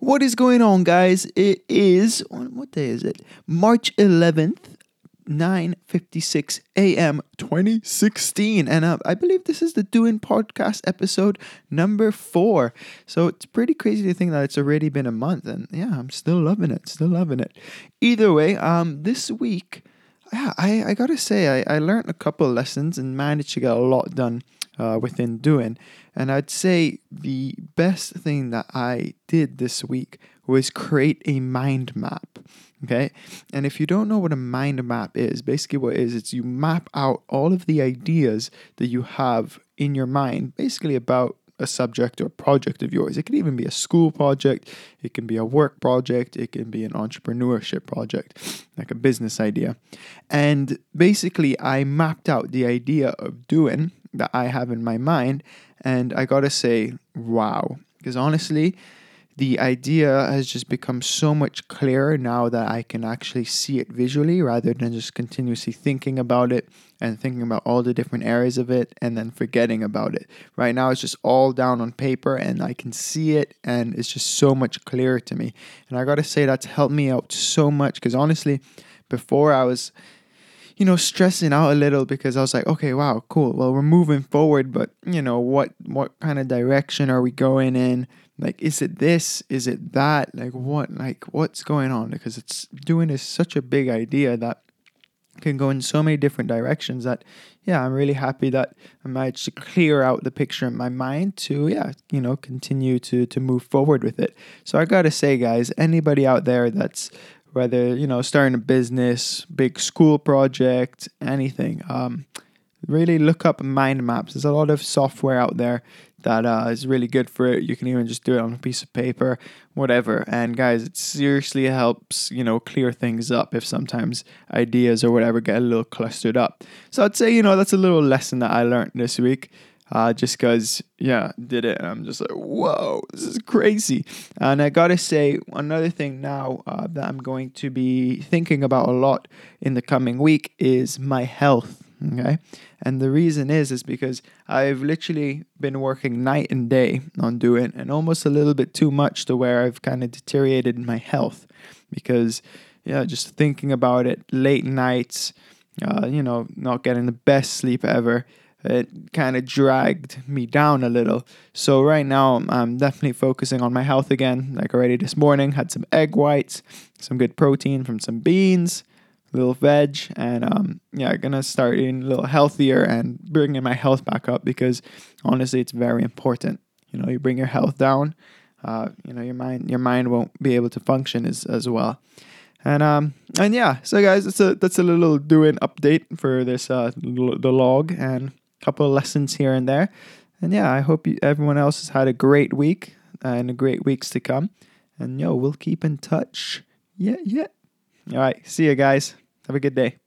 What is going on, guys? It is on what day is it? March 11th, 9:56 a.m. 2016, and uh, I believe this is the Doing Podcast episode number four. So it's pretty crazy to think that it's already been a month, and yeah, I'm still loving it, still loving it. Either way, um, this week, yeah, I I gotta say I I learned a couple lessons and managed to get a lot done uh, within doing. And I'd say the best thing that I did this week was create a mind map. Okay. And if you don't know what a mind map is, basically what it is, it's you map out all of the ideas that you have in your mind, basically about a subject or a project of yours. It could even be a school project, it can be a work project, it can be an entrepreneurship project, like a business idea. And basically, I mapped out the idea of doing that I have in my mind. And I gotta say, wow. Because honestly, the idea has just become so much clearer now that I can actually see it visually rather than just continuously thinking about it and thinking about all the different areas of it and then forgetting about it. Right now, it's just all down on paper and I can see it and it's just so much clearer to me. And I gotta say, that's helped me out so much because honestly, before I was you know, stressing out a little because I was like, okay, wow, cool. Well, we're moving forward, but you know, what what kind of direction are we going in? Like, is it this? Is it that? Like, what? Like, what's going on? Because it's doing is such a big idea that can go in so many different directions that yeah i'm really happy that i managed to clear out the picture in my mind to yeah you know continue to to move forward with it so i gotta say guys anybody out there that's whether you know starting a business, big school project, anything. Um, really look up mind maps. There's a lot of software out there that uh, is really good for it. You can even just do it on a piece of paper, whatever. And guys, it seriously helps you know clear things up if sometimes ideas or whatever get a little clustered up. So I'd say you know that's a little lesson that I learned this week uh, just because, yeah, did it. And I'm just like, whoa, this is crazy. And I gotta say, another thing now uh, that I'm going to be thinking about a lot in the coming week is my health. Okay. And the reason is, is because I've literally been working night and day on doing and almost a little bit too much to where I've kind of deteriorated my health because, yeah, just thinking about it late nights, uh, you know, not getting the best sleep ever it kind of dragged me down a little. So right now I'm definitely focusing on my health again. Like already this morning, had some egg whites, some good protein from some beans, a little veg, and um, yeah, gonna start eating a little healthier and bringing my health back up because honestly, it's very important. You know, you bring your health down, uh, you know, your mind your mind won't be able to function as as well. And um and yeah, so guys, that's a that's a little doing update for this uh the log and couple of lessons here and there. And yeah, I hope you, everyone else has had a great week uh, and a great weeks to come. And yo, we'll keep in touch. Yeah, yeah. All right. See you guys. Have a good day.